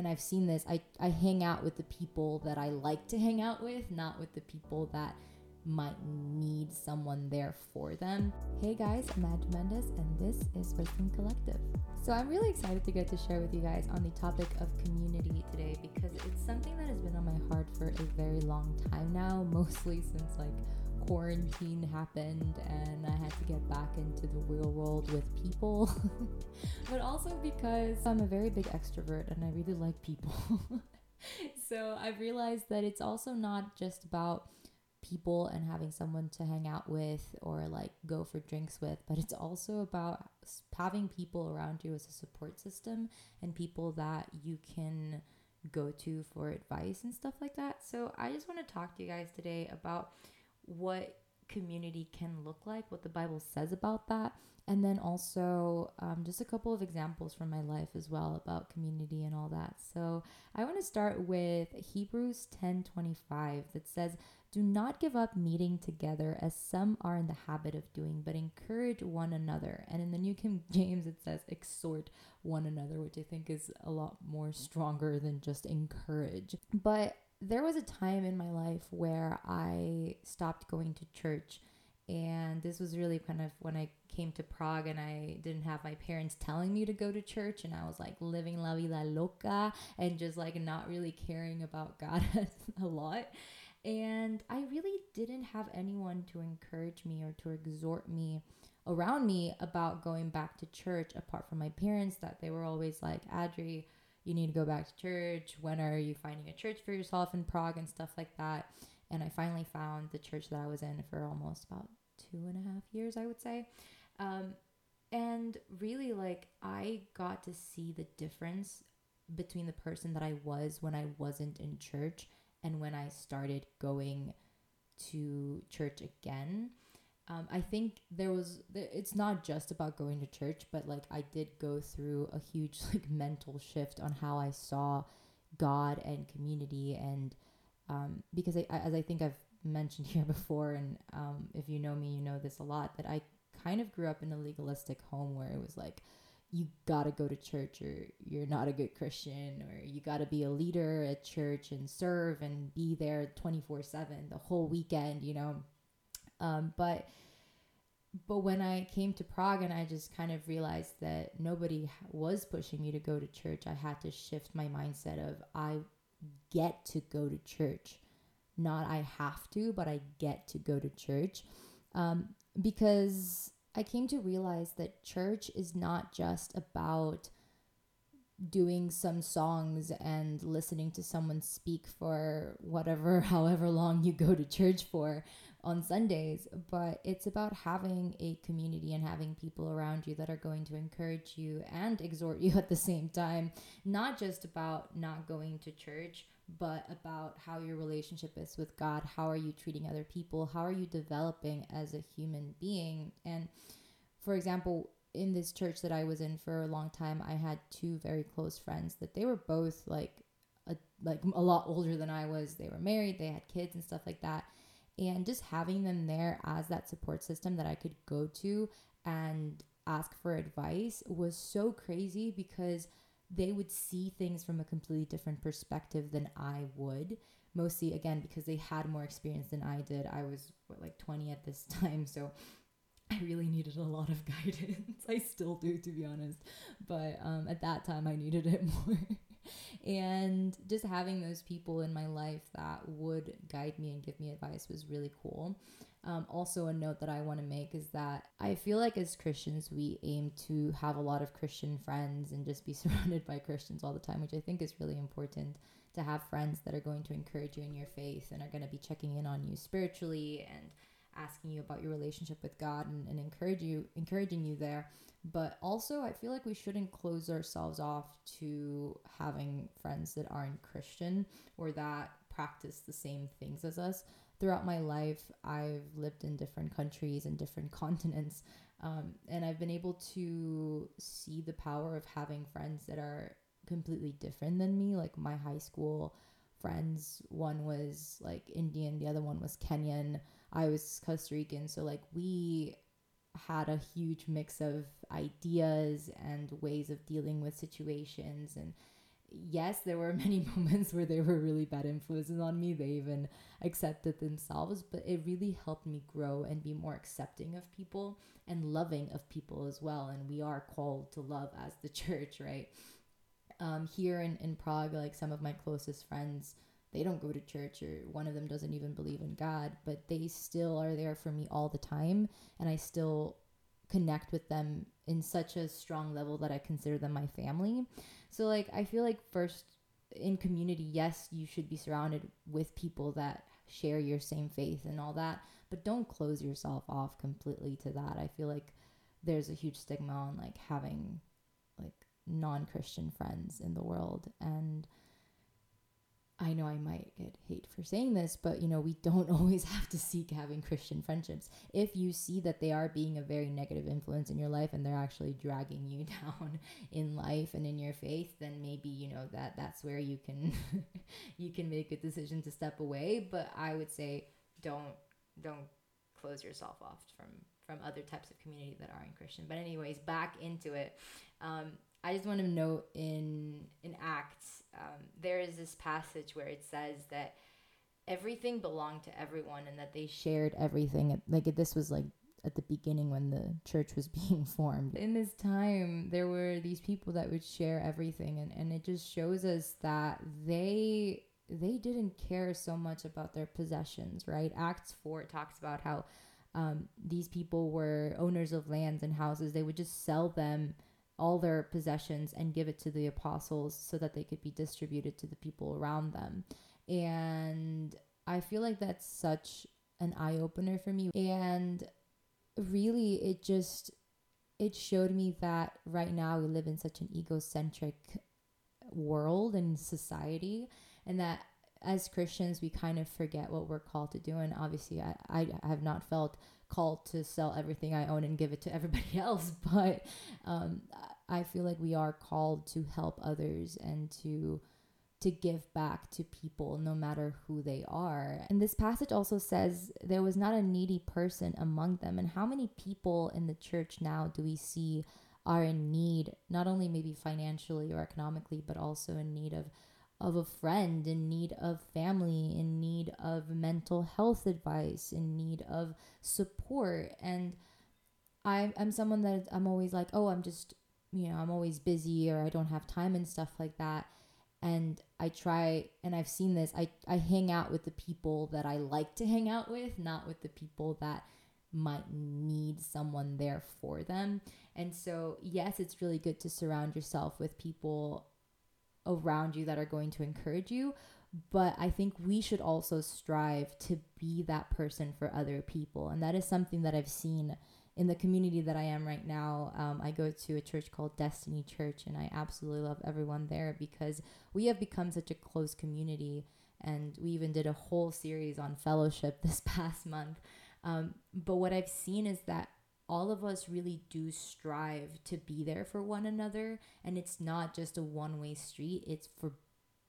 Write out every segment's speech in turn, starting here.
and I've seen this, I, I hang out with the people that I like to hang out with, not with the people that might need someone there for them. Hey guys, I'm Méndez, and this is Wisdom Collective. So I'm really excited to get to share with you guys on the topic of community today because it's something that has been on my heart for a very long time now, mostly since like quarantine happened and I had to get back into the real world with people, but also because I'm a very big extrovert and I really like people. so I've realized that it's also not just about people and having someone to hang out with or like go for drinks with, but it's also about having people around you as a support system and people that you can go to for advice and stuff like that. So I just want to talk to you guys today about what community can look like, what the Bible says about that, and then also um, just a couple of examples from my life as well about community and all that. So I want to start with Hebrews 10 25 that says, Do not give up meeting together as some are in the habit of doing, but encourage one another. And in the New King James, it says, Exhort one another, which I think is a lot more stronger than just encourage. But there was a time in my life where I stopped going to church. And this was really kind of when I came to Prague and I didn't have my parents telling me to go to church. And I was like living la vida loca and just like not really caring about God a lot. And I really didn't have anyone to encourage me or to exhort me around me about going back to church apart from my parents, that they were always like, Adri, you need to go back to church. When are you finding a church for yourself in Prague and stuff like that? And I finally found the church that I was in for almost about two and a half years, I would say. Um, and really, like, I got to see the difference between the person that I was when I wasn't in church and when I started going to church again um, I think there was it's not just about going to church, but like I did go through a huge like mental shift on how I saw God and community, and um, because I, as I think I've mentioned here before, and um, if you know me, you know this a lot that I kind of grew up in a legalistic home where it was like you gotta go to church or you're not a good Christian or you gotta be a leader at church and serve and be there 24 7 the whole weekend, you know. Um, but but when I came to Prague and I just kind of realized that nobody was pushing me to go to church, I had to shift my mindset of I get to go to church. Not I have to, but I get to go to church. Um, because I came to realize that church is not just about doing some songs and listening to someone speak for whatever, however long you go to church for on Sundays, but it's about having a community and having people around you that are going to encourage you and exhort you at the same time. Not just about not going to church, but about how your relationship is with God. How are you treating other people? How are you developing as a human being? And for example, in this church that I was in for a long time, I had two very close friends that they were both like a, like a lot older than I was. They were married, they had kids and stuff like that and just having them there as that support system that I could go to and ask for advice was so crazy because they would see things from a completely different perspective than I would. Mostly, again, because they had more experience than I did. I was what, like 20 at this time, so I really needed a lot of guidance. I still do, to be honest, but um, at that time, I needed it more and just having those people in my life that would guide me and give me advice was really cool. Um, also, a note that I want to make is that I feel like as Christians, we aim to have a lot of Christian friends and just be surrounded by Christians all the time, which I think is really important to have friends that are going to encourage you in your faith and are going to be checking in on you spiritually and asking you about your relationship with God and, and encourage you encouraging you there but also I feel like we shouldn't close ourselves off to having friends that aren't Christian or that practice the same things as us. Throughout my life, I've lived in different countries and different continents, um, and I've been able to see the power of having friends that are completely different than me. Like my high school friends, one was like Indian, the other one was Kenyan. I was Costa Rican, so like we had a huge mix of ideas and ways of dealing with situations and yes, there were many moments where they were really bad influences on me. They even accepted themselves, but it really helped me grow and be more accepting of people and loving of people as well. And we are called to love as the church, right? Um, here in, in Prague, like some of my closest friends, they don't go to church or one of them doesn't even believe in God, but they still are there for me all the time. And I still connect with them in such a strong level that I consider them my family. So like I feel like first in community, yes, you should be surrounded with people that share your same faith and all that, but don't close yourself off completely to that. I feel like there's a huge stigma on like having like non-Christian friends in the world and I know I might get hate for saying this, but you know, we don't always have to seek having Christian friendships. If you see that they are being a very negative influence in your life and they're actually dragging you down in life and in your faith, then maybe, you know, that that's where you can you can make a decision to step away, but I would say don't don't close yourself off from from other types of community that aren't Christian. But anyways, back into it. Um, I just want to note in in Acts, um, there is this passage where it says that everything belonged to everyone and that they shared everything. Like this was like at the beginning when the church was being formed. In this time, there were these people that would share everything, and and it just shows us that they they didn't care so much about their possessions, right? Acts four talks about how um, these people were owners of lands and houses. They would just sell them all their possessions and give it to the apostles so that they could be distributed to the people around them. And I feel like that's such an eye opener for me. And really, it just it showed me that right now we live in such an egocentric world and society and that as Christians, we kind of forget what we're called to do. And obviously, I, I have not felt called to sell everything I own and give it to everybody else, but um, I feel like we are called to help others and to to give back to people no matter who they are. And this passage also says there was not a needy person among them. And how many people in the church now do we see are in need, not only maybe financially or economically, but also in need of of a friend, in need of family, in need of mental health advice, in need of support. And I, I'm someone that I'm always like, oh, I'm just, you know, I'm always busy or I don't have time and stuff like that. And I try, and I've seen this, I, I hang out with the people that I like to hang out with, not with the people that might need someone there for them. And so, yes, it's really good to surround yourself with people around you that are going to encourage you. But I think we should also strive to be that person for other people. And that is something that I've seen in the community that I am right now. Um, I go to a church called Destiny Church, and I absolutely love everyone there because we have become such a close community. And we even did a whole series on fellowship this past month. Um, but what I've seen is that all of us really do strive to be there for one another and it's not just a one-way street it's for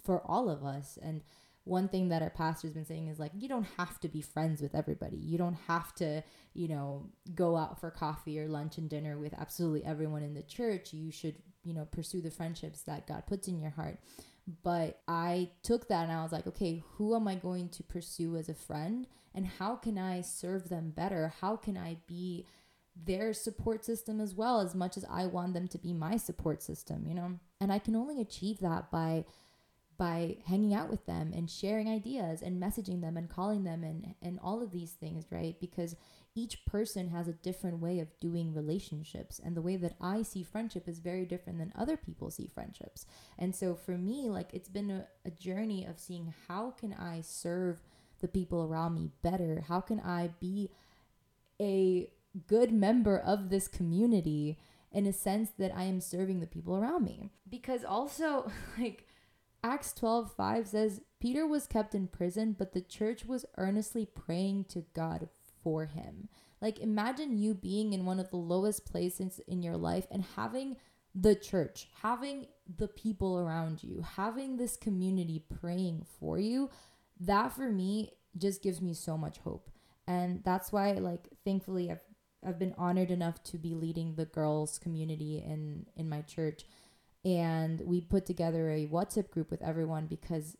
for all of us. And one thing that our pastor's been saying is like you don't have to be friends with everybody. You don't have to you know go out for coffee or lunch and dinner with absolutely everyone in the church. You should you know pursue the friendships that god puts in your heart. But i took that and i was like okay who am i going to pursue as a friend? And how can i serve them better? How can i be their support system as well as much as I want them to be my support system, you know? And I can only achieve that by by hanging out with them and sharing ideas and messaging them and calling them and and all of these things, right? Because each person has a different way of doing relationships and the way that I see friendship is very different than other people see friendships. And so for me, like it's been a, a journey of seeing how can I serve the people around me better? How can I be a good member of this community in a sense that I am serving the people around me. Because also, like, Acts 12 5 says, Peter was kept in prison, but the church was earnestly praying to God for him. Like, imagine you being in one of the lowest places in your life and having the church, having the people around you, having this community praying for you. That for me just gives me so much hope. And that's why, like, thankfully, I've I've been honored enough to be leading the girls community in in my church. And we put together a WhatsApp group with everyone because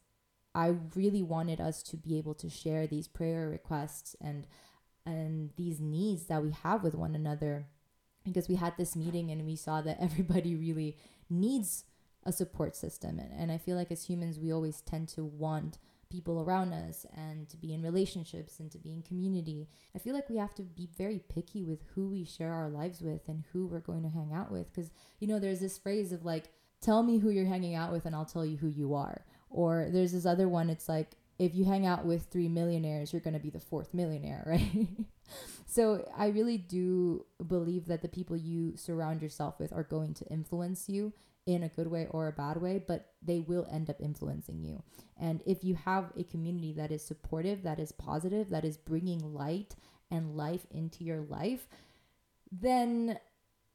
I really wanted us to be able to share these prayer requests and and these needs that we have with one another. Because we had this meeting and we saw that everybody really needs a support system. And, and I feel like as humans we always tend to want people around us and to be in relationships and to be in community. I feel like we have to be very picky with who we share our lives with and who we're going to hang out with. Because, you know, there's this phrase of like, tell me who you're hanging out with and I'll tell you who you are. Or there's this other one, it's like, if you hang out with three millionaires, you're going to be the fourth millionaire, right? so I really do believe that the people you surround yourself with are going to influence you in a good way or a bad way, but they will end up influencing you. And if you have a community that is supportive, that is positive, that is bringing light and life into your life, then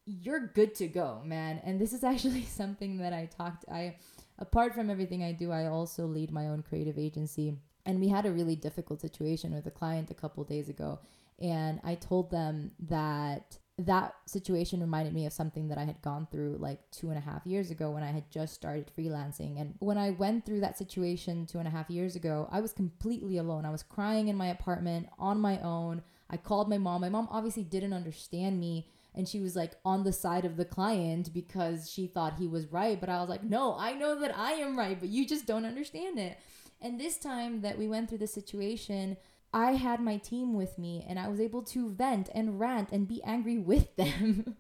you're good to go, man. And this is actually something that I talked I apart from everything I do, I also lead my own creative agency. And we had a really difficult situation with a client a couple days ago. And I told them that that situation reminded me of something that I had gone through like two and a half years ago when I had just started freelancing. And when I went through that situation two and a half years ago, I was completely alone. I was crying in my apartment on my own. I called my mom. My mom obviously didn't understand me. And she was like on the side of the client because she thought he was right. But I was like, no, I know that I am right, but you just don't understand it. And this time that we went through the situation, I had my team with me and I was able to vent and rant and be angry with them.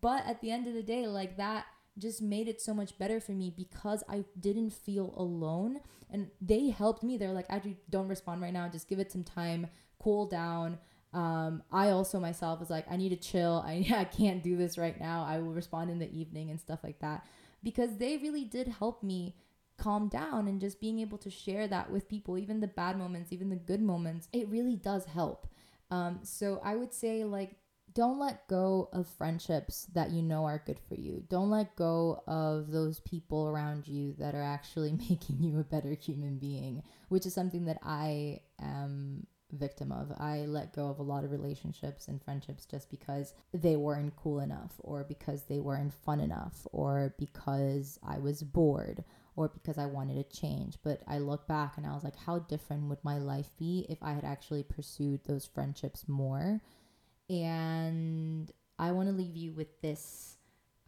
but at the end of the day, like that just made it so much better for me because I didn't feel alone and they helped me. They're like, actually, don't respond right now. Just give it some time, cool down. Um, I also myself was like, I need to chill. I, I can't do this right now. I will respond in the evening and stuff like that because they really did help me calm down and just being able to share that with people, even the bad moments, even the good moments, it really does help. Um, so I would say, like, don't let go of friendships that you know are good for you. Don't let go of those people around you that are actually making you a better human being, which is something that I am victim of. I let go of a lot of relationships and friendships just because they weren't cool enough or because they weren't fun enough or because I was bored or because I wanted to change. But I look back and I was like, how different would my life be if I had actually pursued those friendships more? And I want to leave you with this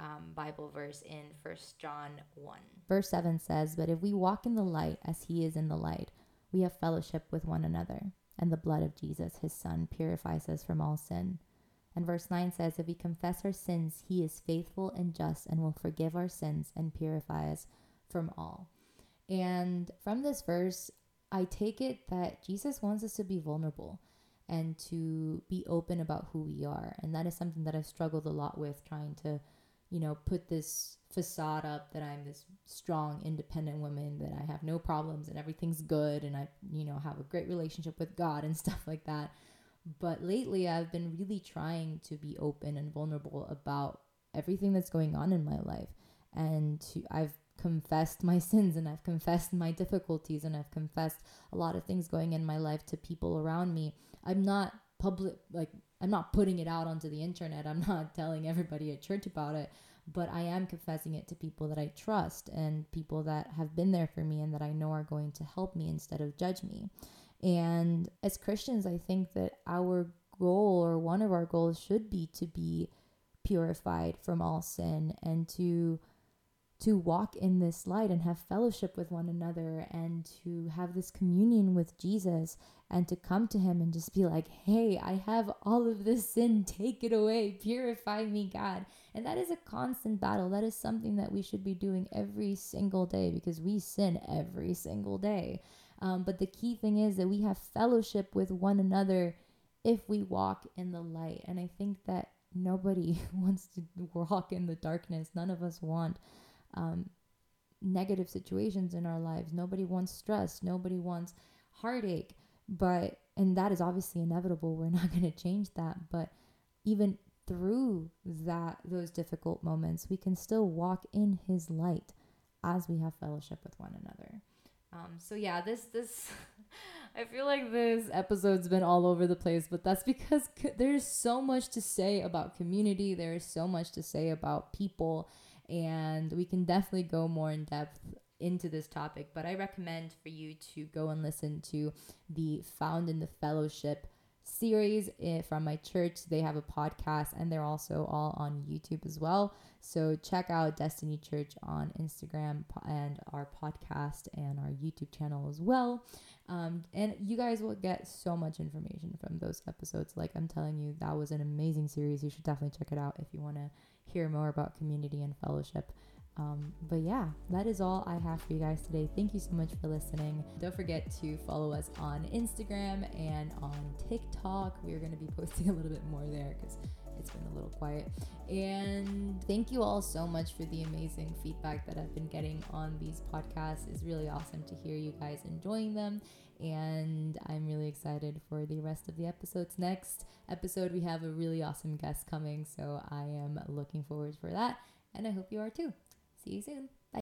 um, Bible verse in First John 1. Verse 7 says, But if we walk in the light as he is in the light, we have fellowship with one another, and the blood of Jesus, his son, purifies us from all sin. And verse 9 says, If we confess our sins, he is faithful and just and will forgive our sins and purify us from all. And from this verse, I take it that Jesus wants us to be vulnerable and to be open about who we are. And that is something that I've struggled a lot with trying to, you know, put this facade up that I'm this strong, independent woman, that I have no problems and everything's good and I, you know, have a great relationship with God and stuff like that. But lately, I've been really trying to be open and vulnerable about everything that's going on in my life. And to, I've confessed my sins and I've confessed my difficulties and I've confessed a lot of things going in my life to people around me. I'm not public like I'm not putting it out onto the internet. I'm not telling everybody at church about it, but I am confessing it to people that I trust and people that have been there for me and that I know are going to help me instead of judge me. And as Christians, I think that our goal or one of our goals should be to be purified from all sin and to to walk in this light and have fellowship with one another and to have this communion with Jesus and to come to him and just be like, "Hey, I have all of this sin, take it away, purify me, God." And that is a constant battle. That is something that we should be doing every single day because we sin every single day. Um, but the key thing is that we have fellowship with one another if we walk in the light. And I think that nobody wants to walk in the darkness. None of us want um, negative situations in our lives. Nobody wants stress. Nobody wants heartache. But, and that is obviously inevitable. We're not going to change that. But even through that, those difficult moments, we can still walk in His light as we have fellowship with one another. Um, so yeah, this this I feel like this episode's been all over the place, but that's because co- there's so much to say about community. There's so much to say about people, and we can definitely go more in depth into this topic. But I recommend for you to go and listen to the Found in the Fellowship series eh, from my church. They have a podcast and they're also all on YouTube as well. So check out Destiny Church on Instagram and our podcast and our YouTube channel as well. Um, and you guys will get so much information from those episodes. Like I'm telling you, that was an amazing series. You should definitely check it out if you want to hear more about community and fellowship. Um, but yeah, that is all I have for you guys today. Thank you so much for listening. Don't forget to follow us on Instagram and on TikTok. We're going to be posting a little bit more there because it's been a little quiet. And thank you all so much for the amazing feedback that I've been getting on these podcasts. It's really awesome to hear you guys enjoying them. And I'm really excited for the rest of the episodes. Next episode, we have a really awesome guest coming. So I am looking forward for that. And I hope you are too. See you soon.